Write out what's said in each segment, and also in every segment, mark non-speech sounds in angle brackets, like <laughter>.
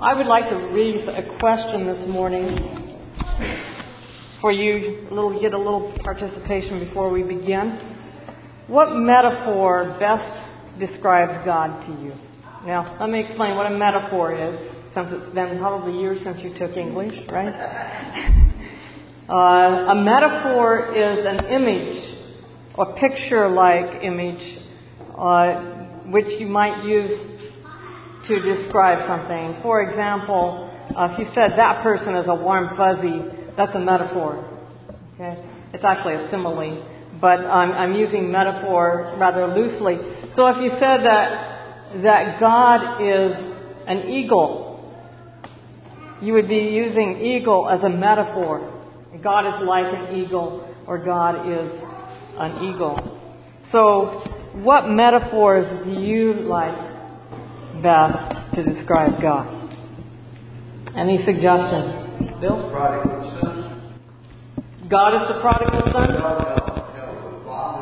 I would like to raise a question this morning for you, a little, get a little participation before we begin. What metaphor best describes God to you? Now, let me explain what a metaphor is, since it's been probably years since you took English, right? <laughs> Uh, a metaphor is an image, a picture-like image, uh, which you might use to describe something. For example, uh, if you said that person is a warm fuzzy, that's a metaphor. Okay? It's actually a simile, but I'm, I'm using metaphor rather loosely. So if you said that that God is an eagle, you would be using eagle as a metaphor. God is like an eagle, or God is an eagle. So, what metaphors do you like best to describe God? Any suggestions? Bill? Prodigal son. God is the prodigal son?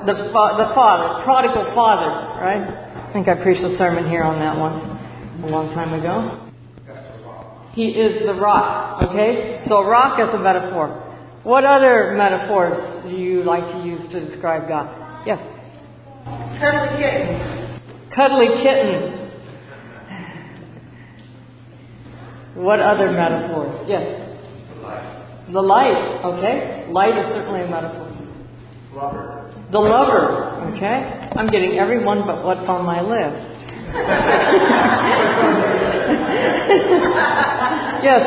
The, fa- the father, prodigal father, right? I think I preached a sermon here on that one a long time ago. He is the rock, okay? So rock is a metaphor. What other metaphors do you like to use to describe God? Yes? Cuddly kitten. Cuddly kitten. What other metaphors? Yes? The light, okay? Light is certainly a metaphor. Lover. The lover, okay? I'm getting every one but what's on my list. <laughs> yes?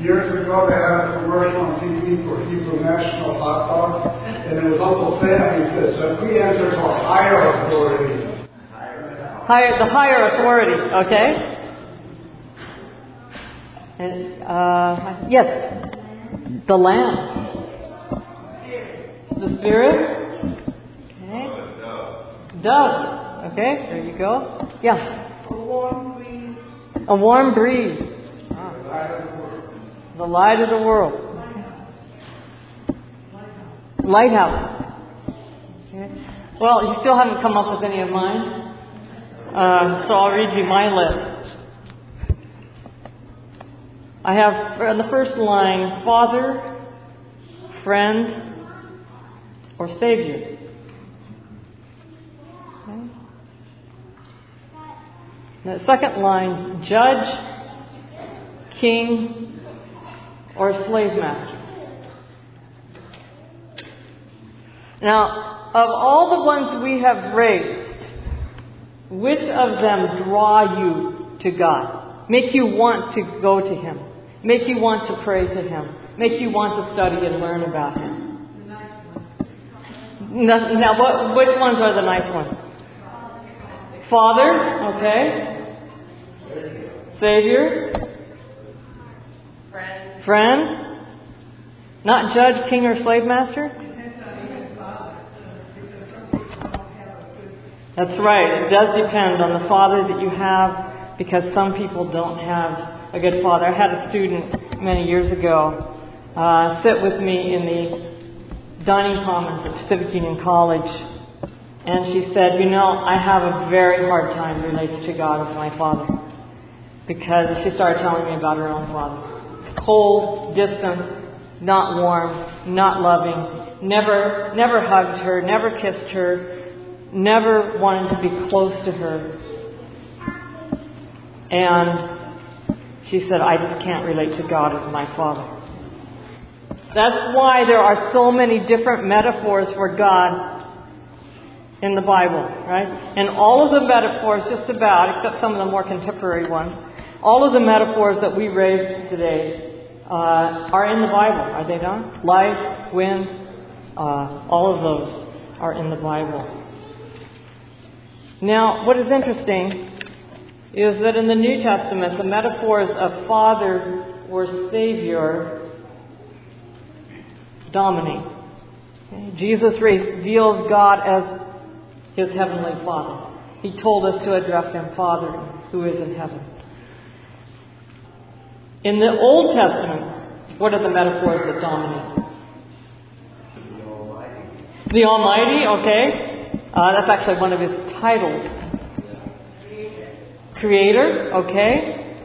Years ago, they had a commercial on TV for Hebrew National Hot Dog, and it was Uncle Sam. He said, so if we answer to a higher authority. Higher, the higher authority, okay? And, uh, yes, the Lamb. The Spirit. Okay. Dove. Okay, there you go. Yeah. A warm breeze. A warm breeze. The light of the world. Lighthouse. Okay. Well, you still haven't come up with any of mine. Uh, so I'll read you my list. I have on the first line Father, Friend, or Savior. Okay. The second line Judge, King, or Slave Master. Now, of all the ones we have raised, which of them draw you to God? Make you want to go to Him? Make you want to pray to Him? Make you want to study and learn about Him? The nice ones. Now, what, which ones are the nice ones? Father, okay. Savior, Friends. friend, not judge, king, or slave master. That's right. It does depend on the father that you have because some people don't have a good father. I had a student many years ago uh, sit with me in the dining commons at Pacific Union College, and she said, You know, I have a very hard time relating to God as my father because she started telling me about her own father. Cold, distant, not warm, not loving, never, never hugged her, never kissed her, never wanted to be close to her. And she said, I just can't relate to God as my father. That's why there are so many different metaphors for God in the Bible, right? And all of the metaphors, just about, except some of the more contemporary ones, all of the metaphors that we raised today uh, are in the Bible, are they not? Light, wind, uh, all of those are in the Bible. Now, what is interesting is that in the New Testament, the metaphors of Father or Savior dominate. Jesus reveals God as his heavenly Father. He told us to address him Father who is in heaven. In the Old Testament, what are the metaphors that dominate? The Almighty. The Almighty, okay. Uh, that's actually one of his titles. Creator, okay.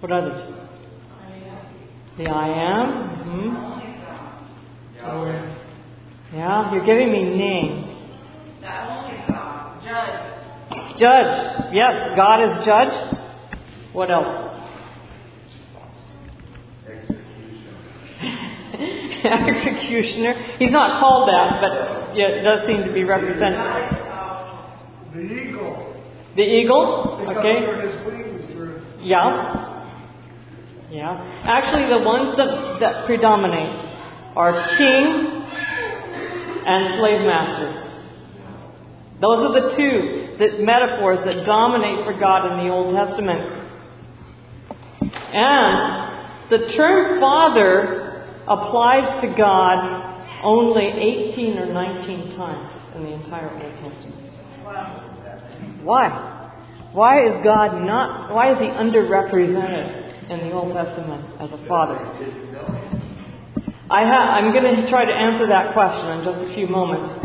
What others? The I am. hmm Yahweh. Yeah, you're giving me names. The only God. Judge. Judge. Yes, God is judge. What else? Execution. <laughs> Executioner. He's not called that, but yeah, it does seem to be represented. The eagle. The eagle. Because Okay. his wings were Yeah. Yeah. Actually, the ones that, that predominate are king and slave master. Those are the two that metaphors that dominate for God in the Old Testament. And the term father applies to God only 18 or 19 times in the entire Old Testament. Why? Why is God not, why is he underrepresented in the Old Testament as a father? I ha- I'm going to try to answer that question in just a few moments.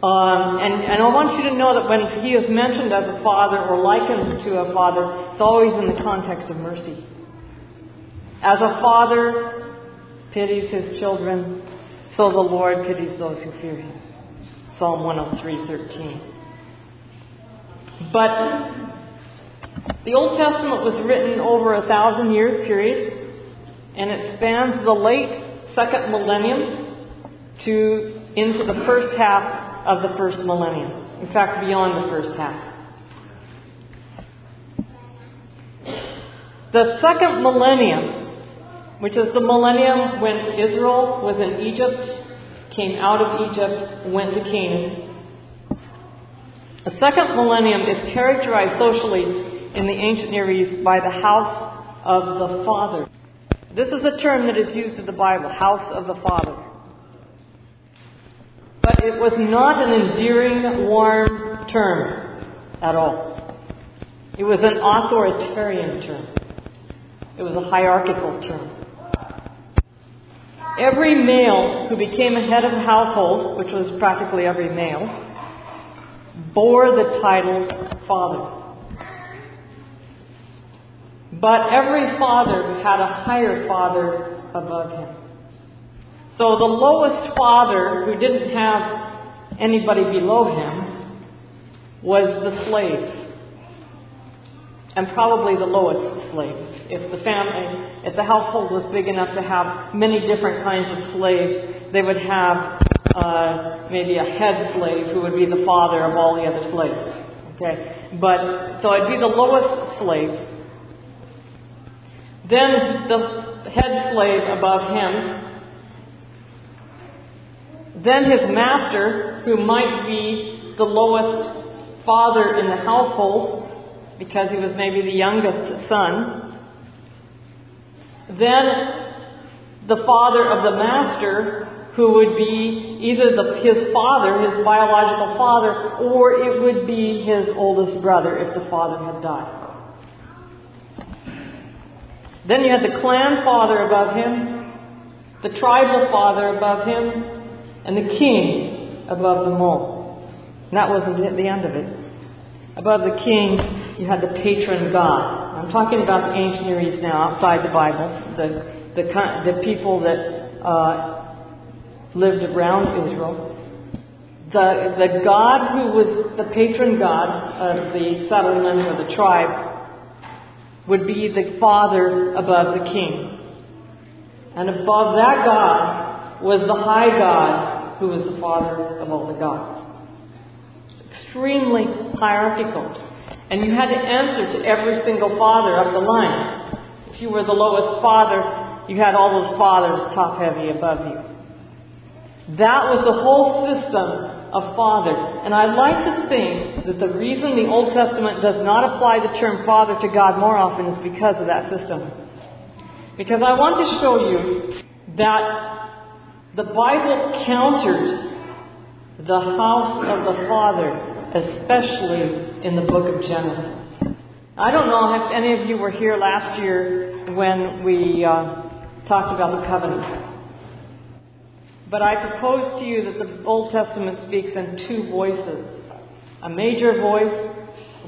Um, and, and I want you to know that when he is mentioned as a father or likened to a father, it's always in the context of mercy. As a father pities his children, so the Lord pities those who fear him. Psalm 103:13. But the Old Testament was written over a thousand year period, and it spans the late second millennium to into the first half of the first millennium. In fact, beyond the first half. The second millennium, which is the millennium when Israel was in Egypt, came out of Egypt, went to Canaan. The second millennium is characterized socially in the ancient Near East by the house of the Father. This is a term that is used in the Bible, house of the Father. But it was not an endearing, warm term at all. It was an authoritarian term. It was a hierarchical term. Every male who became a head of a household, which was practically every male, bore the title father. But every father had a higher father above him. So the lowest father, who didn't have anybody below him, was the slave. And probably the lowest slave. If the family, if the household was big enough to have many different kinds of slaves, they would have uh, maybe a head slave who would be the father of all the other slaves. Okay, but so it'd be the lowest slave. Then the head slave above him. Then his master, who might be the lowest father in the household, because he was maybe the youngest son. Then the father of the master, who would be either the, his father, his biological father, or it would be his oldest brother if the father had died. Then you had the clan father above him, the tribal father above him, and the king above them all. And that wasn't the end of it. Above the king, you had the patron god. I'm talking about the ancient now, outside the Bible. The the the people that uh, lived around Israel. The the god who was the patron god of the settlement or the tribe would be the father above the king. And above that God was the high God who was the father of all the gods. Extremely hierarchical. And you had to answer to every single father up the line. If you were the lowest father, you had all those fathers top heavy above you. That was the whole system of father. And I'd like to think that the reason the Old Testament does not apply the term father to God more often is because of that system. Because I want to show you that the Bible counters the house of the father, especially in the book of Genesis. I don't know if any of you were here last year when we uh, talked about the covenant. But I propose to you that the Old Testament speaks in two voices a major voice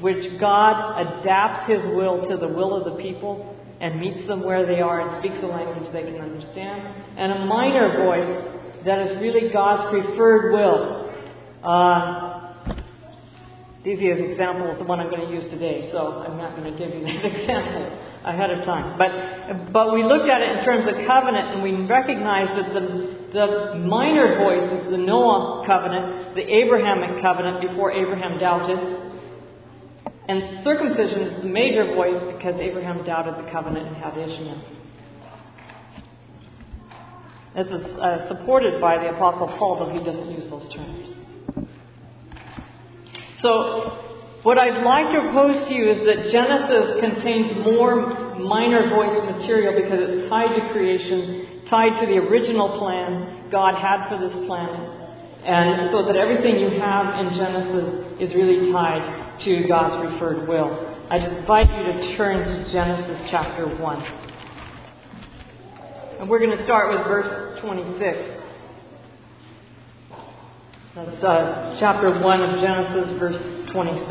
which God adapts His will to the will of the people and meets them where they are and speaks a language they can understand, and a minor voice that is really God's preferred will. Uh, the easiest example is the one I'm going to use today, so I'm not going to give you <laughs> that example ahead of time. But, but we looked at it in terms of covenant, and we recognized that the, the minor voice is the Noah covenant, the Abrahamic covenant before Abraham doubted, and circumcision is the major voice because Abraham doubted the covenant and had Ishmael. This is uh, supported by the Apostle Paul, though he doesn't use those terms. So, what I'd like to propose to you is that Genesis contains more minor voice material because it's tied to creation, tied to the original plan God had for this planet, and so that everything you have in Genesis is really tied to God's referred will. I invite you to turn to Genesis chapter 1. And we're going to start with verse 26. That's uh, chapter 1 of Genesis, verse 26.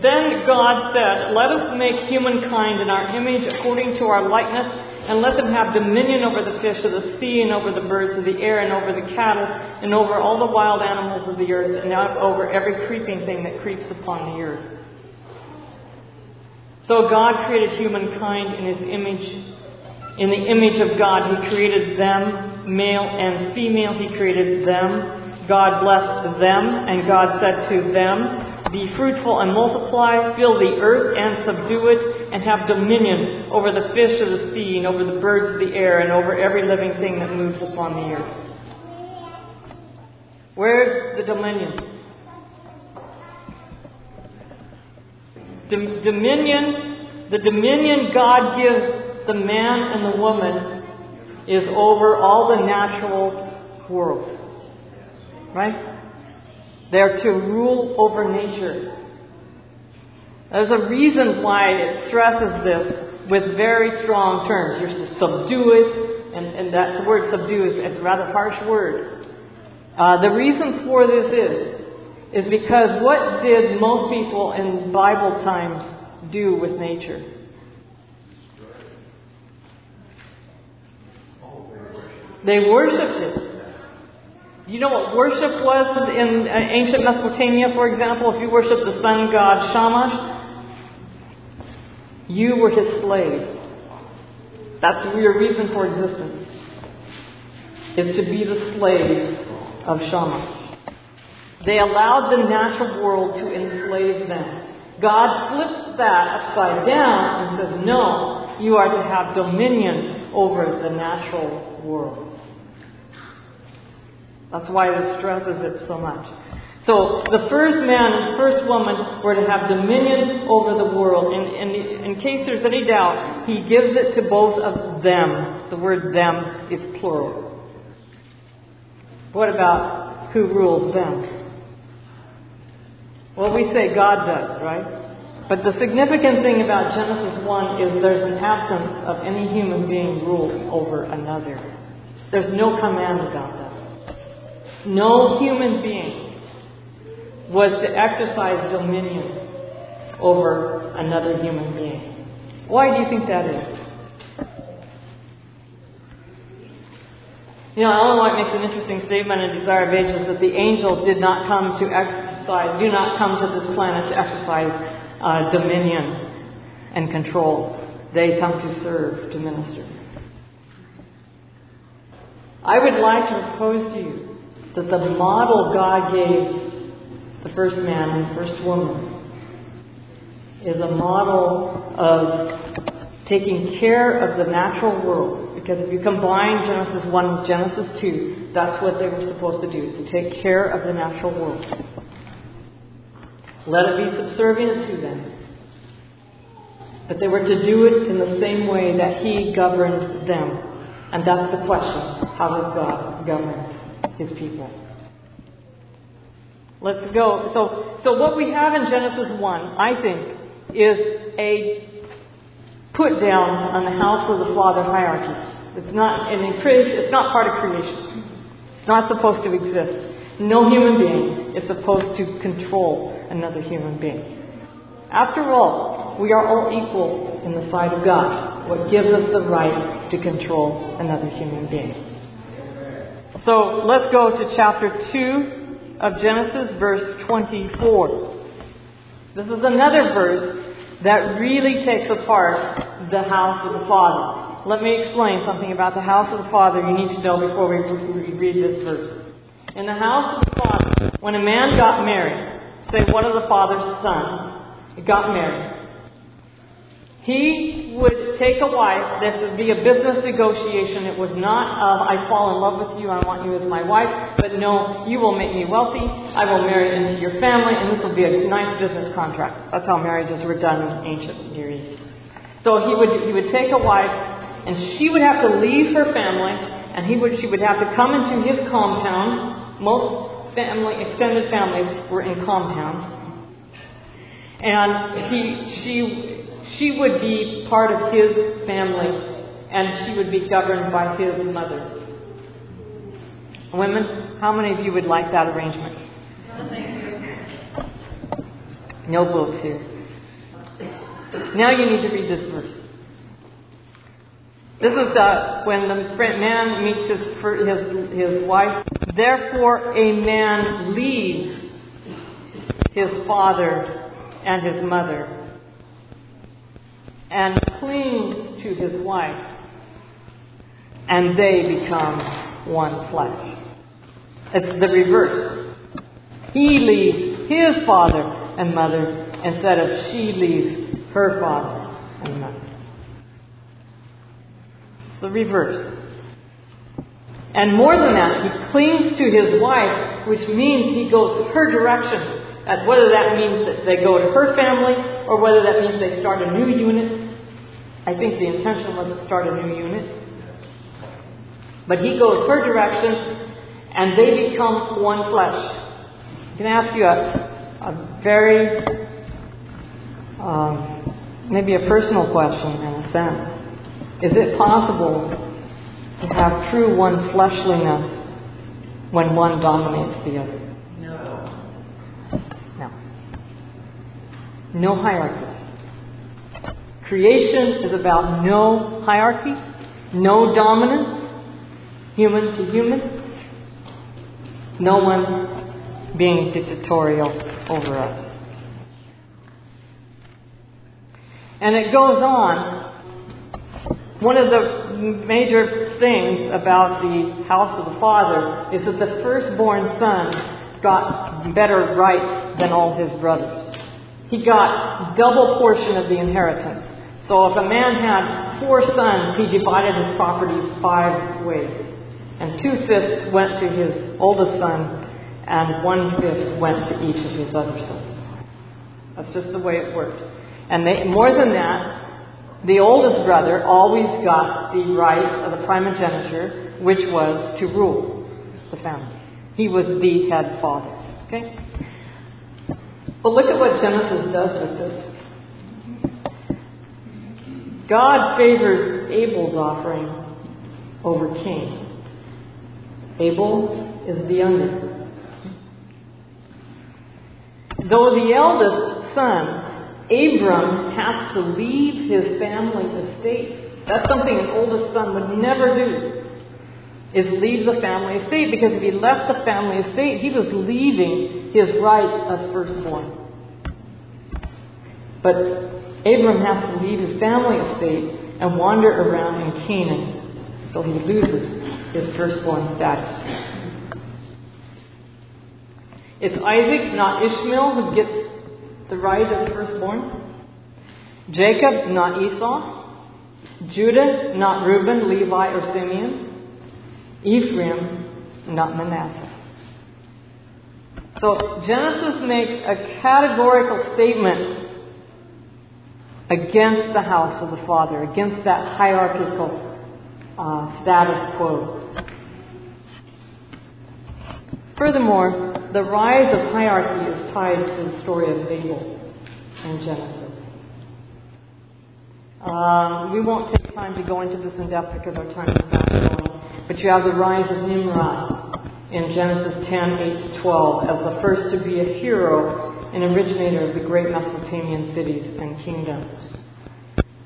Then God said, Let us make humankind in our image according to our likeness, and let them have dominion over the fish of the sea, and over the birds of the air, and over the cattle, and over all the wild animals of the earth, and over every creeping thing that creeps upon the earth. So God created humankind in his image. In the image of God, he created them male and female, he created them. God blessed them, and God said to them, Be fruitful and multiply, fill the earth and subdue it, and have dominion over the fish of the sea, and over the birds of the air, and over every living thing that moves upon the earth. Where's the dominion? dominion, the dominion God gives the man and the woman is over all the natural world. Right? They are to rule over nature. There's a reason why it stresses this with very strong terms. You're to subdue it, and, and that's the word subdue is a rather harsh word. Uh, the reason for this is, is because what did most people in Bible times do with nature? They worshipped it. You know what worship was in ancient Mesopotamia, for example? If you worshiped the sun god Shamash, you were his slave. That's your reason for existence. Is to be the slave of Shamash. They allowed the natural world to enslave them. God flips that upside down and says, No, you are to have dominion over the natural world. That's why it stresses it so much. So the first man and first woman were to have dominion over the world. And, and in case there's any doubt, he gives it to both of them. The word them is plural. What about who rules them? Well, we say God does, right? But the significant thing about Genesis 1 is there's an absence of any human being ruling over another. There's no command about that. No human being was to exercise dominion over another human being. Why do you think that is? You know, Ellen White makes an interesting statement in Desire of Ages that the angels did not come to exercise, do not come to this planet to exercise uh, dominion and control. They come to serve, to minister. I would like to propose to you that the model God gave the first man and the first woman is a model of taking care of the natural world. Because if you combine Genesis 1 with Genesis 2, that's what they were supposed to do, to take care of the natural world. Let it be subservient to them. But they were to do it in the same way that He governed them. And that's the question. How does God govern? His people. Let's go. So, so what we have in Genesis 1, I think, is a put down on the house of the Father hierarchy. It's not an it's not part of creation. It's not supposed to exist. No human being is supposed to control another human being. After all, we are all equal in the sight of God. What gives us the right to control another human being? So let's go to chapter 2 of Genesis, verse 24. This is another verse that really takes apart the house of the Father. Let me explain something about the house of the Father you need to know before we read this verse. In the house of the Father, when a man got married, say one of the father's sons got married, he would take a wife. This would be a business negotiation. It was not of, I fall in love with you, I want you as my wife, but no, you will make me wealthy, I will marry into your family, and this will be a nice business contract. That's how marriages were done in ancient Near East. So he would, he would take a wife, and she would have to leave her family, and he would, she would have to come into his compound. Most family, extended families were in compounds. And he, she she would be part of his family and she would be governed by his mother. Women, how many of you would like that arrangement? No votes here. Now you need to read this verse. This is uh, when the man meets his, his, his wife. Therefore, a man leaves his father and his mother and clings to his wife, and they become one flesh. It's the reverse. He leaves his father and mother instead of she leaves her father and mother. It's the reverse. And more than that, he clings to his wife, which means he goes her direction. Whether that means that they go to her family or whether that means they start a new unit, I think the intention was to start a new unit. But he goes her direction, and they become one flesh. I can ask you a, a very, um, maybe a personal question in a sense. Is it possible to have true one fleshliness when one dominates the other? No. No. No hierarchy. Creation is about no hierarchy, no dominance, human to human, no one being dictatorial over us. And it goes on. One of the major things about the house of the Father is that the firstborn son got better rights than all his brothers. He got double portion of the inheritance. So if a man had four sons, he divided his property five ways. And two fifths went to his oldest son, and one fifth went to each of his other sons. That's just the way it worked. And they, more than that, the oldest brother always got the right of the primogeniture, which was to rule the family. He was the head father. Okay? But look at what Genesis does with this. God favors Abel's offering over Cain. Abel is the younger. Though the eldest son, Abram, has to leave his family estate. That's something an oldest son would never do. Is leave the family estate because if he left the family estate, he was leaving his rights of firstborn. But Abram has to leave his family estate and wander around in Canaan, so he loses his firstborn status. It's Isaac, not Ishmael, who gets the right of the firstborn. Jacob, not Esau. Judah, not Reuben, Levi, or Simeon. Ephraim, not Manasseh. So Genesis makes a categorical statement against the house of the Father, against that hierarchical uh, status quo. Furthermore, the rise of hierarchy is tied to the story of Babel in Genesis. Um, we won't take time to go into this in depth because our time is not going. But you have the rise of Nimrod in Genesis 10, 8 to 12 as the first to be a hero an originator of the great Mesopotamian cities and kingdoms.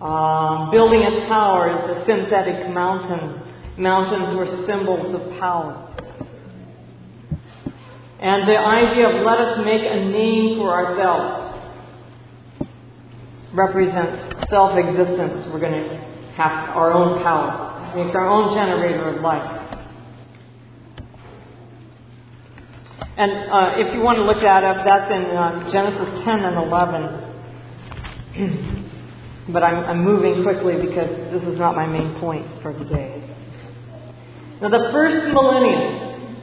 Um, building a tower is a synthetic mountain. Mountains were symbols of power. And the idea of let us make a name for ourselves represents self existence. We're going to have our own power, make our own generator of life. And uh, if you want to look that up, that's in uh, Genesis 10 and 11. <clears throat> but I'm, I'm moving quickly because this is not my main point for today. Now, the first millennium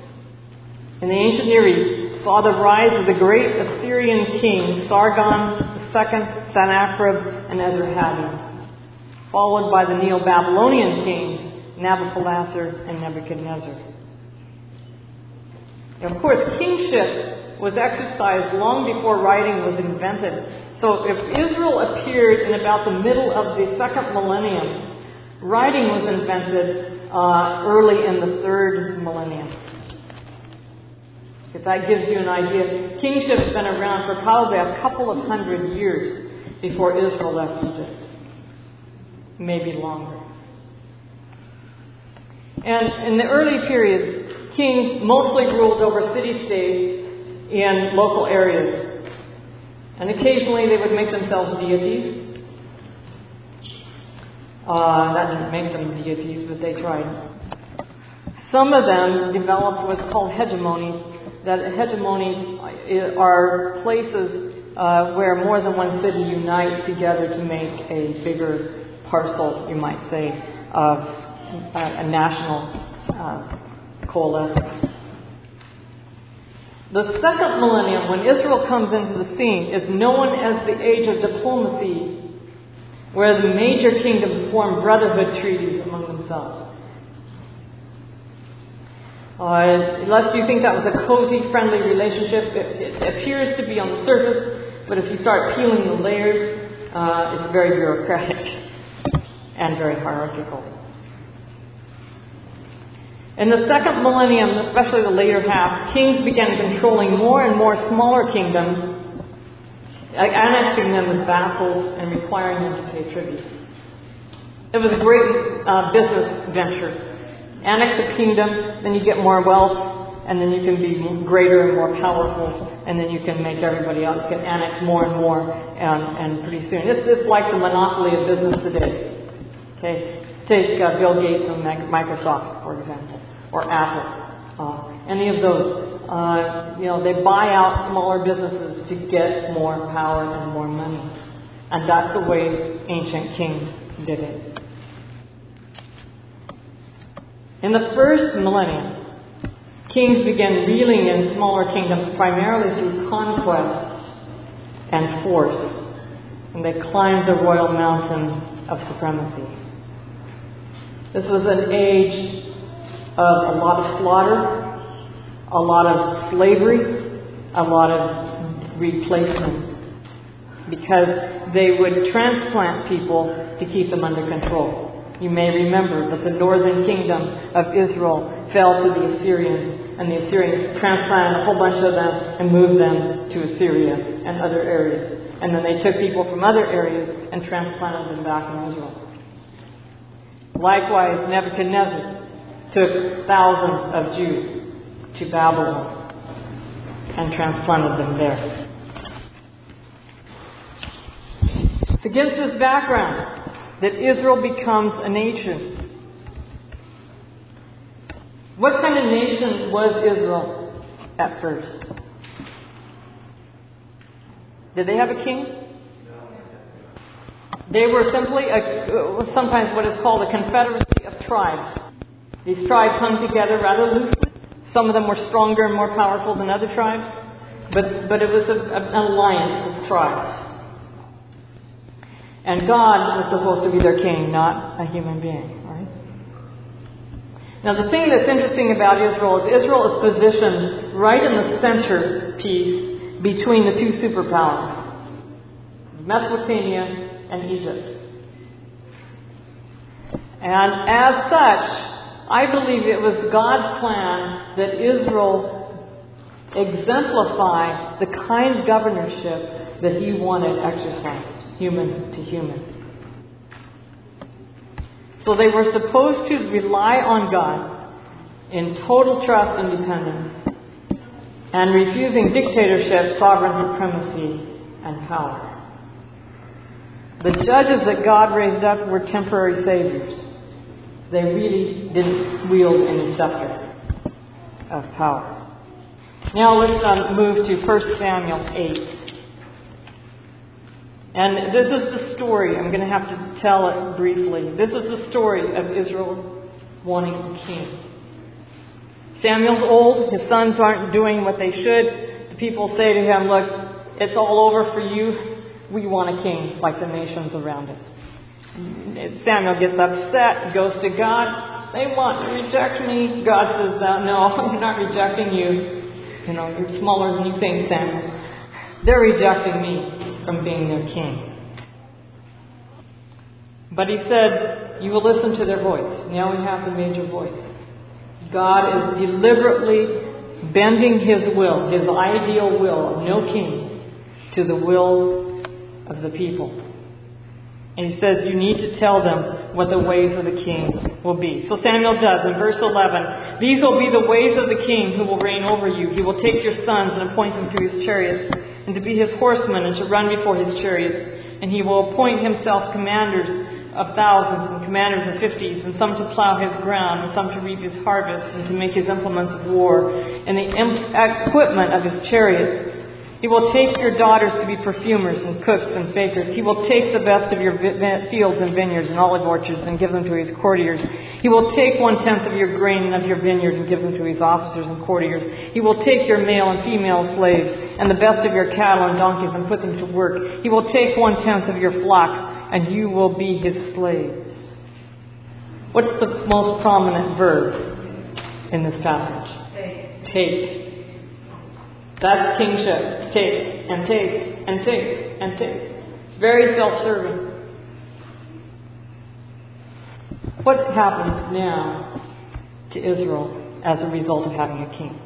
in the ancient Near East saw the rise of the great Assyrian king Sargon II, Sennacherib, and Esarhaddon, followed by the Neo Babylonian kings Nabopolassar and Nebuchadnezzar. Of course, kingship was exercised long before writing was invented. So if Israel appeared in about the middle of the second millennium, writing was invented uh, early in the third millennium. If that gives you an idea, kingship's been around for probably a couple of hundred years before Israel left Egypt. Maybe longer. And in the early period, kings mostly ruled over city states in local areas. And occasionally they would make themselves deities. Uh, that didn't make them deities, but they tried. Some of them developed what's called hegemonies. That hegemonies are places uh, where more than one city unite together to make a bigger parcel, you might say, of a, a national uh, The second millennium, when Israel comes into the scene, is known as the age of diplomacy, where the major kingdoms form brotherhood treaties among themselves. Uh, lest you think that was a cozy, friendly relationship, it, it, appears to be on the surface, but if you start peeling the layers, uh, it's very bureaucratic and very hierarchical. In the second millennium, especially the later half, kings began controlling more and more smaller kingdoms, annexing them as vassals and requiring them to pay tribute. It was a great uh, business venture. Annex a kingdom, then you get more wealth, and then you can be greater and more powerful, and then you can make everybody else get annexed more and more, and, and pretty soon. It's, it's like the monopoly of business today. Okay, take uh, Bill Gates and Microsoft, for example or Apple. Uh, any of those, uh, you know, they buy out smaller businesses to get more power and more money. And that's the way ancient kings did it. In the first millennium, kings began reeling in smaller kingdoms primarily through conquest and force, and they climbed the royal mountain of supremacy. This was an age of a lot of slaughter, a lot of slavery, a lot of replacement. Because they would transplant people to keep them under control. You may remember that the northern kingdom of Israel fell to the Assyrians, and the Assyrians transplanted a whole bunch of them and moved them to Assyria and other areas. And then they took people from other areas and transplanted them back in Israel. Likewise, Nebuchadnezzar took thousands of Jews to Babylon and transplanted them there. Against this background that Israel becomes a nation. What kind of nation was Israel at first? Did they have a king? They were simply a, sometimes what is called a confederacy of tribes. These tribes hung together rather loosely. Some of them were stronger and more powerful than other tribes, but, but it was a, a, an alliance of tribes. And God was supposed to be their king, not a human being, right? Now, the thing that's interesting about Israel is Israel is positioned right in the centerpiece between the two superpowers Mesopotamia and Egypt. And as such, I believe it was God's plan that Israel exemplify the kind governorship that he wanted exercised, human to human. So they were supposed to rely on God in total trust and dependence and refusing dictatorship, sovereign supremacy, and power. The judges that God raised up were temporary saviors. They really didn't wield any scepter of power. Now let's um, move to 1 Samuel 8. And this is the story. I'm going to have to tell it briefly. This is the story of Israel wanting a king. Samuel's old. His sons aren't doing what they should. The people say to him, Look, it's all over for you. We want a king like the nations around us. Samuel gets upset, goes to God. They want to reject me. God says, uh, No, <laughs> I'm not rejecting you. You know, you're smaller than you think, Samuel. They're rejecting me from being their king. But he said, You will listen to their voice. Now we have the major voice. God is deliberately bending his will, his ideal will of no king, to the will of the people. And he says, You need to tell them what the ways of the king will be. So Samuel does in verse 11 These will be the ways of the king who will reign over you. He will take your sons and appoint them to his chariots and to be his horsemen and to run before his chariots. And he will appoint himself commanders of thousands and commanders of fifties, and some to plow his ground, and some to reap his harvest, and to make his implements of war, and the equipment of his chariots. He will take your daughters to be perfumers and cooks and bakers. He will take the best of your fields and vineyards and olive orchards and give them to his courtiers. He will take one tenth of your grain and of your vineyard and give them to his officers and courtiers. He will take your male and female slaves and the best of your cattle and donkeys and put them to work. He will take one tenth of your flocks and you will be his slaves. What's the most prominent verb in this passage? Take. Take. That's kingship. Take and take and take and take. It's very self serving. What happens now to Israel as a result of having a king?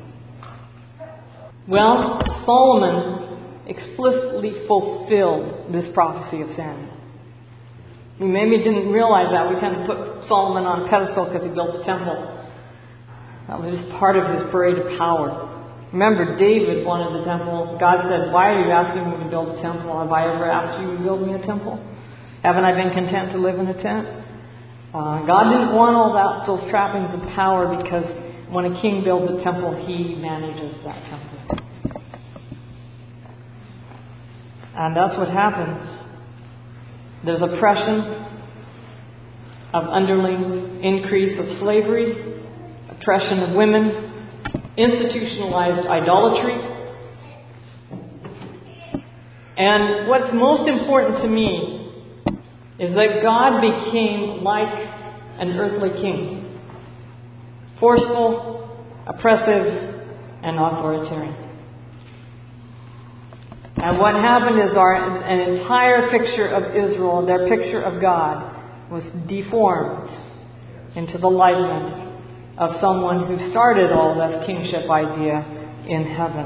Well, Solomon explicitly fulfilled this prophecy of Samuel. We maybe didn't realize that. We kind of put Solomon on a pedestal because he built the temple. That was just part of his parade of power. Remember, David wanted the temple. God said, Why are you asking me to build a temple? Have I ever asked you to build me a temple? Haven't I been content to live in a tent? Uh, God didn't want all that, those trappings of power because when a king builds a temple, he manages that temple. And that's what happens. There's oppression of underlings, increase of slavery, oppression of women, institutionalized idolatry. And what's most important to me is that God became like an earthly king forceful, oppressive, and authoritarian. And what happened is our an entire picture of Israel, their picture of God, was deformed into the likeness of someone who started all this kingship idea in heaven.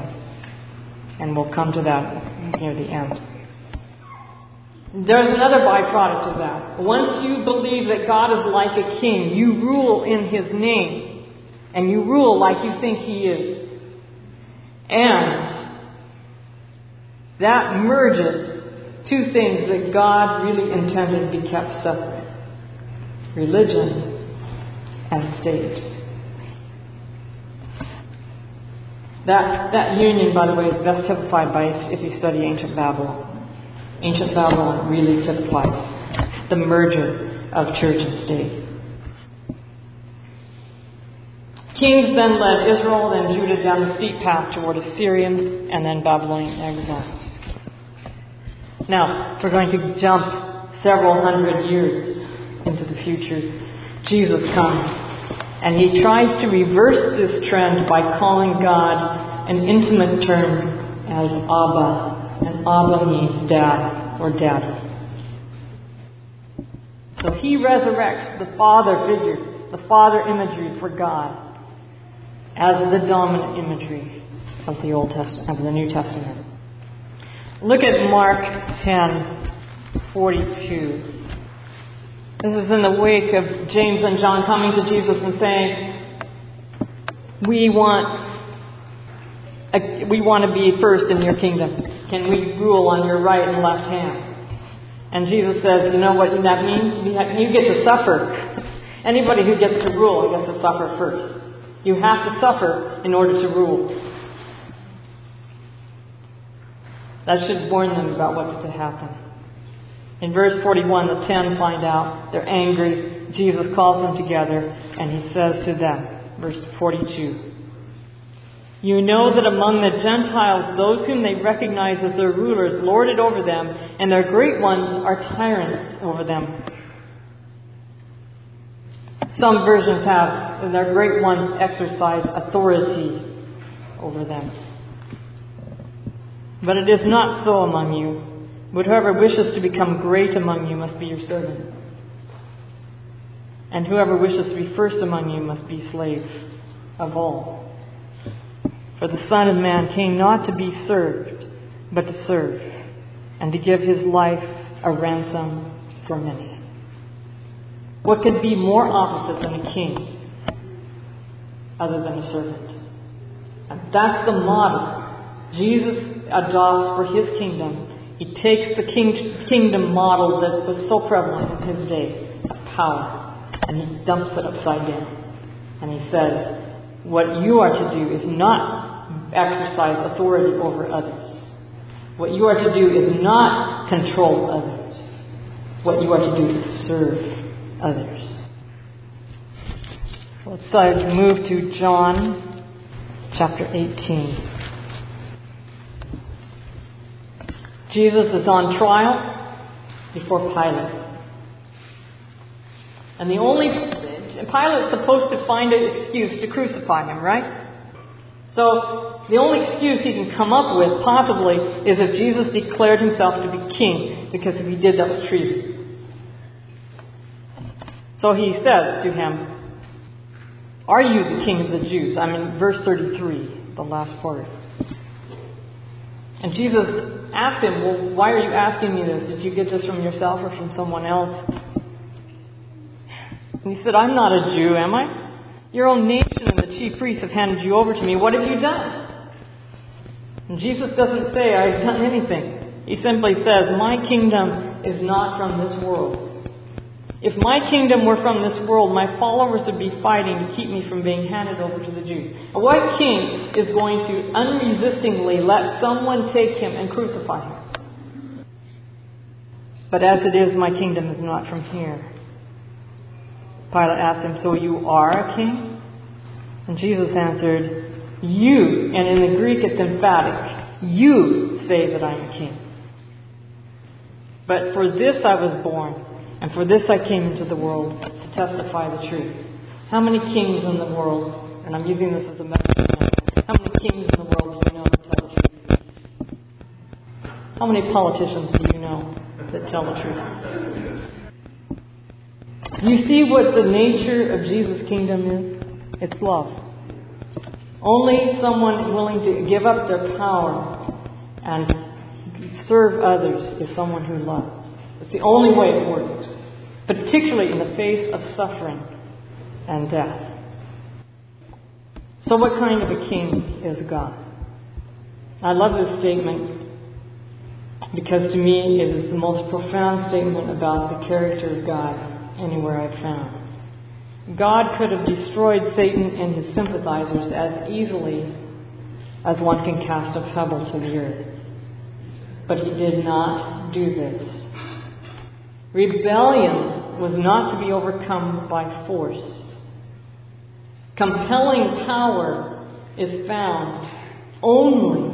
And we'll come to that near the end. There's another byproduct of that. Once you believe that God is like a king, you rule in his name, and you rule like you think he is. And that merges two things that God really intended to be kept separate religion and state. That, that union, by the way, is best typified by if you study ancient Babylon. Ancient Babylon really typifies the merger of church and state. Kings then led Israel and Judah down the steep path toward Assyrian and then Babylonian exile. Now, we're going to jump several hundred years into the future. Jesus comes and he tries to reverse this trend by calling God an intimate term as Abba. And Abba means dad or daddy. So he resurrects the father figure, the father imagery for God as the dominant imagery of the Old Testament, of the New Testament. Look at Mark 10, 42. This is in the wake of James and John coming to Jesus and saying, "We want, we want to be first in your kingdom. Can we rule on your right and left hand?" And Jesus says, "You know what that means? You get to suffer. Anybody who gets to rule gets to suffer first. You have to suffer in order to rule." That should warn them about what's to happen. In verse 41, the ten find out. They're angry. Jesus calls them together and he says to them, verse 42, You know that among the Gentiles, those whom they recognize as their rulers lord it over them, and their great ones are tyrants over them. Some versions have, their great ones exercise authority over them. But it is not so among you. But whoever wishes to become great among you must be your servant. And whoever wishes to be first among you must be slave of all. For the Son of Man came not to be served, but to serve, and to give his life a ransom for many. What could be more opposite than a king other than a servant? And that's the model Jesus adopts for his kingdom. He takes the king, kingdom model that was so prevalent in his day of power and he dumps it upside down. And he says, What you are to do is not exercise authority over others. What you are to do is not control others. What you are to do is serve others. Let's move to John chapter 18. Jesus is on trial before Pilate. And the only, Pilate's supposed to find an excuse to crucify him, right? So, the only excuse he can come up with, possibly, is if Jesus declared himself to be king, because if he did, that was treason. So he says to him, Are you the king of the Jews? I mean, verse 33, the last part. And Jesus asked him, Well, why are you asking me this? Did you get this from yourself or from someone else? And he said, I'm not a Jew, am I? Your own nation and the chief priests have handed you over to me. What have you done? And Jesus doesn't say, I've done anything. He simply says, My kingdom is not from this world. If my kingdom were from this world, my followers would be fighting to keep me from being handed over to the Jews. What king is going to unresistingly let someone take him and crucify him? But as it is, my kingdom is not from here. Pilate asked him, So you are a king? And Jesus answered, You, and in the Greek it's emphatic, you say that I'm a king. But for this I was born and for this I came into the world to testify the truth. How many kings in the world, and I'm using this as a metaphor, how many kings in the world do you know that tell the truth? How many politicians do you know that tell the truth? You see what the nature of Jesus' kingdom is? It's love. Only someone willing to give up their power and serve others is someone who loves. It's the only way it works, particularly in the face of suffering and death. So, what kind of a king is God? I love this statement because to me it is the most profound statement about the character of God anywhere I've found. God could have destroyed Satan and his sympathizers as easily as one can cast a pebble to the earth. But he did not do this. Rebellion was not to be overcome by force. Compelling power is found only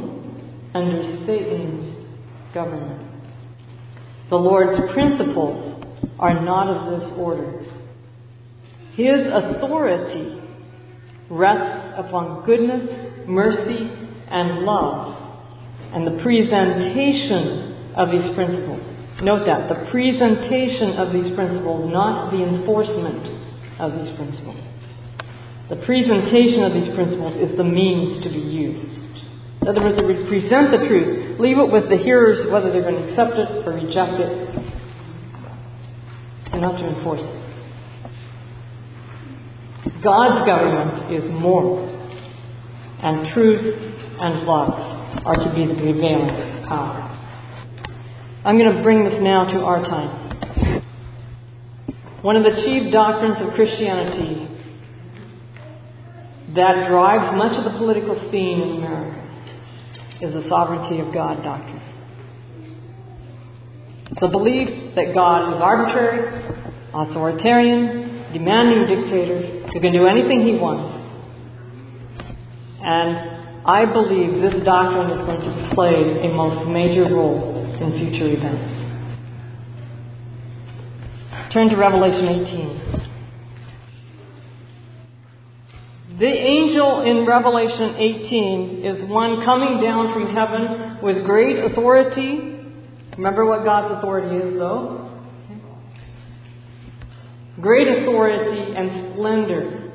under Satan's government. The Lord's principles are not of this order. His authority rests upon goodness, mercy, and love, and the presentation of these principles Note that the presentation of these principles, not the enforcement of these principles. The presentation of these principles is the means to be used. In other words, would present the truth, leave it with the hearers whether they're going to accept it or reject it, and not to enforce it. God's government is moral, and truth and love are to be the prevailing power. I'm going to bring this now to our time. One of the chief doctrines of Christianity that drives much of the political scene in America is the sovereignty of God doctrine. The belief that God is arbitrary, authoritarian, demanding dictator who can do anything he wants. And I believe this doctrine is going to play a most major role in future events. Turn to Revelation 18. The angel in Revelation 18 is one coming down from heaven with great authority. Remember what God's authority is, though? Great authority and splendor.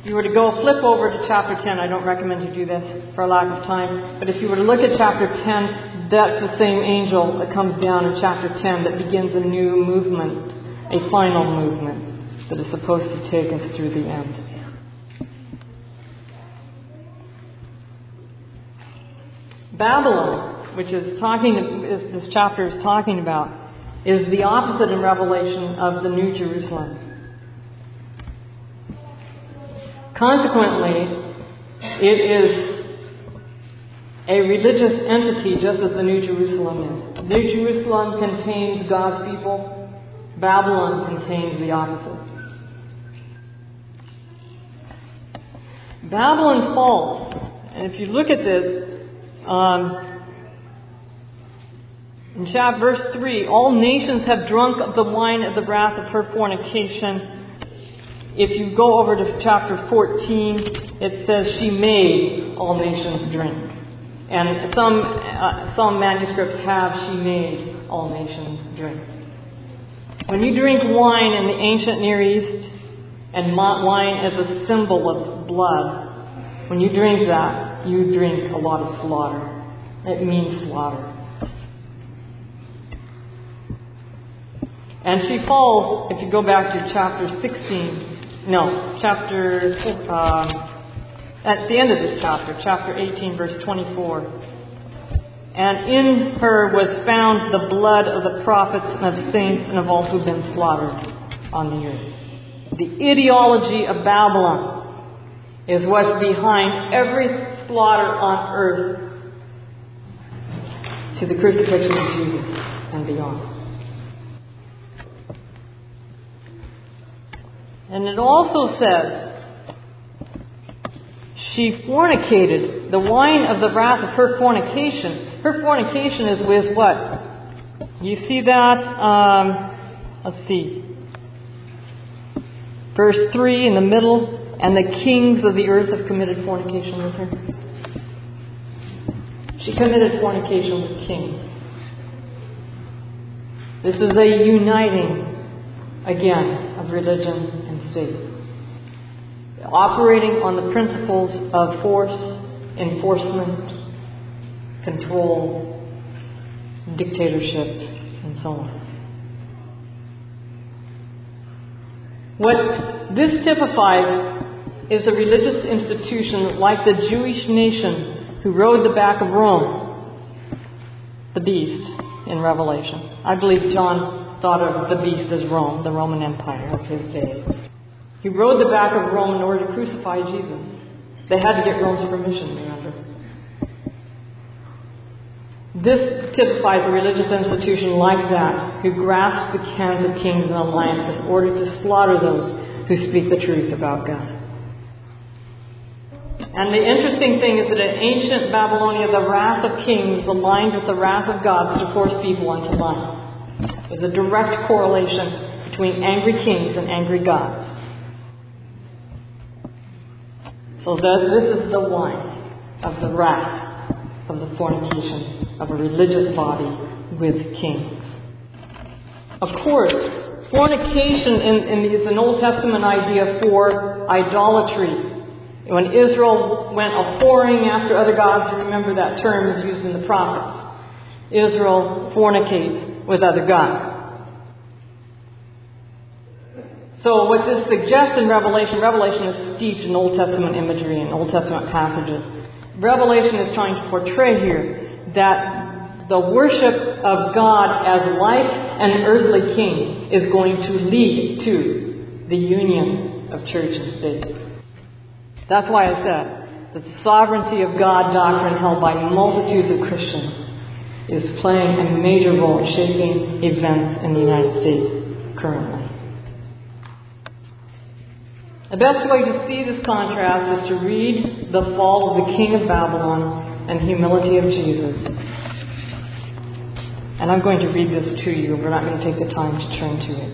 If you were to go flip over to chapter 10, I don't recommend you do this for lack of time, but if you were to look at chapter 10, that's the same angel that comes down in chapter 10 that begins a new movement, a final movement that is supposed to take us through the end. Babylon, which is talking, this chapter is talking about, is the opposite in Revelation of the New Jerusalem. Consequently, it is a religious entity just as the New Jerusalem is. New Jerusalem contains God's people, Babylon contains the opposite. Babylon falls, and if you look at this, um, in chapter verse 3, all nations have drunk of the wine of the wrath of her fornication. If you go over to chapter 14, it says she made all nations drink. And some, uh, some manuscripts have she made all nations drink. When you drink wine in the ancient Near East, and wine is a symbol of blood, when you drink that, you drink a lot of slaughter. It means slaughter. And she falls, if you go back to chapter 16, no, chapter, um, at the end of this chapter, chapter 18, verse 24. And in her was found the blood of the prophets and of saints and of all who've been slaughtered on the earth. The ideology of Babylon is what's behind every slaughter on earth to the crucifixion of Jesus and beyond. And it also says, she fornicated the wine of the wrath of her fornication. Her fornication is with what? You see that? Um, let's see. Verse 3 in the middle and the kings of the earth have committed fornication with her. She committed fornication with kings. This is a uniting, again, of religion state. Operating on the principles of force, enforcement, control, dictatorship, and so on. What this typifies is a religious institution like the Jewish nation who rode the back of Rome, the beast in Revelation. I believe John thought of the beast as Rome, the Roman Empire of his day. He rode the back of Rome in order to crucify Jesus. They had to get Rome's permission, remember. This typifies a religious institution like that, who grasp the cans of kings and alliances in order to slaughter those who speak the truth about God. And the interesting thing is that in ancient Babylonia, the wrath of kings aligned with the wrath of gods to force people into line. There's a direct correlation between angry kings and angry gods. So this is the wine of the wrath of the fornication of a religious body with kings. Of course, fornication in, in, is an Old Testament idea for idolatry When Israel went a whoring after other gods, remember that term is used in the prophets. Israel fornicates with other gods. So what this suggests in Revelation, Revelation is steeped in Old Testament imagery and Old Testament passages. Revelation is trying to portray here that the worship of God as like an earthly king is going to lead to the union of church and state. That's why I said that the sovereignty of God doctrine held by multitudes of Christians is playing a major role in shaping events in the United States currently. The best way to see this contrast is to read the fall of the king of Babylon and humility of Jesus. And I'm going to read this to you. We're not going to take the time to turn to it.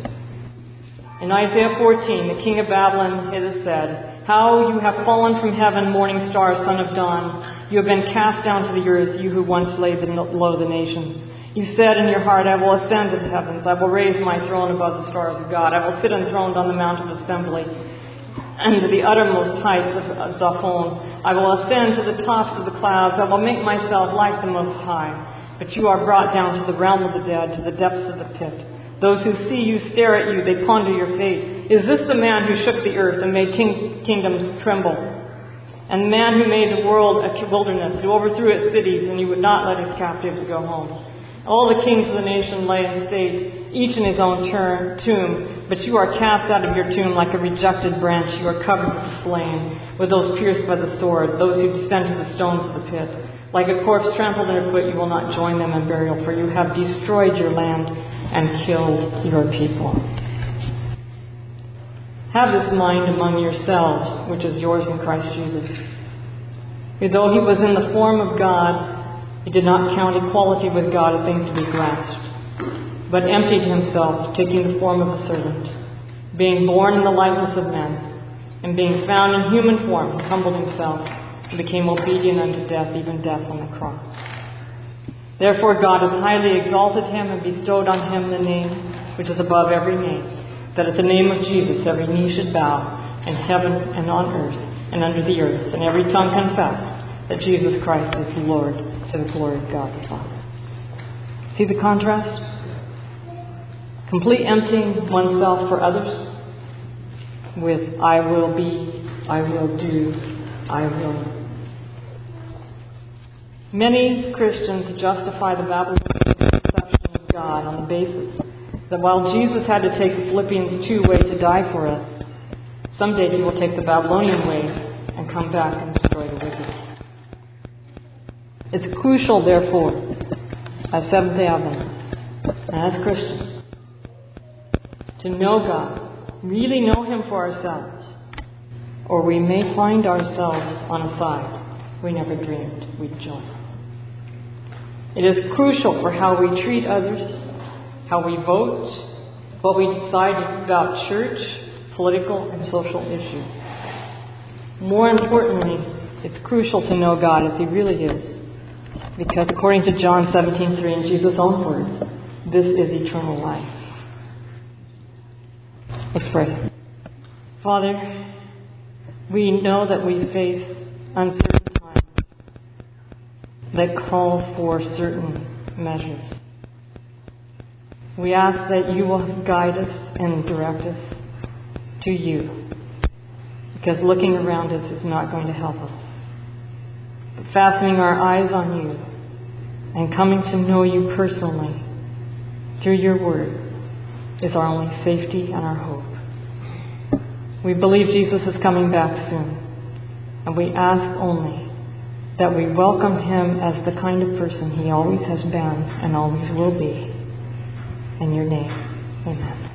In Isaiah 14, the king of Babylon has said, How you have fallen from heaven, morning star, son of dawn. You have been cast down to the earth, you who once laid low the nations. You said in your heart, I will ascend to the heavens. I will raise my throne above the stars of God. I will sit enthroned on the mount of assembly and to the uttermost heights of Zaphon. I will ascend to the tops of the clouds. I will make myself like the Most High. But you are brought down to the realm of the dead, to the depths of the pit. Those who see you stare at you, they ponder your fate. Is this the man who shook the earth and made king- kingdoms tremble? And the man who made the world a wilderness, who overthrew its cities, and he would not let his captives go home. All the kings of the nation lay in state, each in his own turn, tomb, but you are cast out of your tomb like a rejected branch. You are covered with the slain, with those pierced by the sword, those who descend to the stones of the pit. Like a corpse trampled underfoot, you will not join them in burial, for you have destroyed your land and killed your people. Have this mind among yourselves, which is yours in Christ Jesus. Who, though he was in the form of God, he did not count equality with God a thing to be grasped but emptied himself, taking the form of a servant. Being born in the likeness of men, and being found in human form, he humbled himself and became obedient unto death, even death on the cross. Therefore God has highly exalted him and bestowed on him the name which is above every name, that at the name of Jesus every knee should bow in heaven and on earth and under the earth, and every tongue confess that Jesus Christ is the Lord to the glory of God the Father. See the contrast? Complete emptying oneself for others with I will be, I will do, I will. Many Christians justify the Babylonian conception of God on the basis that while Jesus had to take the Philippians 2 way to die for us, someday he will take the Babylonian way and come back and destroy the wicked. It's crucial, therefore, as Seventh day Adventists and as Christians, to know God, really know Him for ourselves, or we may find ourselves on a side we never dreamed we'd join. It is crucial for how we treat others, how we vote, what we decide about church, political, and social issues. More importantly, it's crucial to know God as He really is. Because according to John 17:3 in Jesus' own words, this is eternal life. Let's pray. Father, we know that we face uncertain times that call for certain measures. We ask that you will guide us and direct us to you, because looking around us is not going to help us. But fastening our eyes on you and coming to know you personally through your word is our only safety and our hope. We believe Jesus is coming back soon, and we ask only that we welcome him as the kind of person he always has been and always will be. In your name, amen.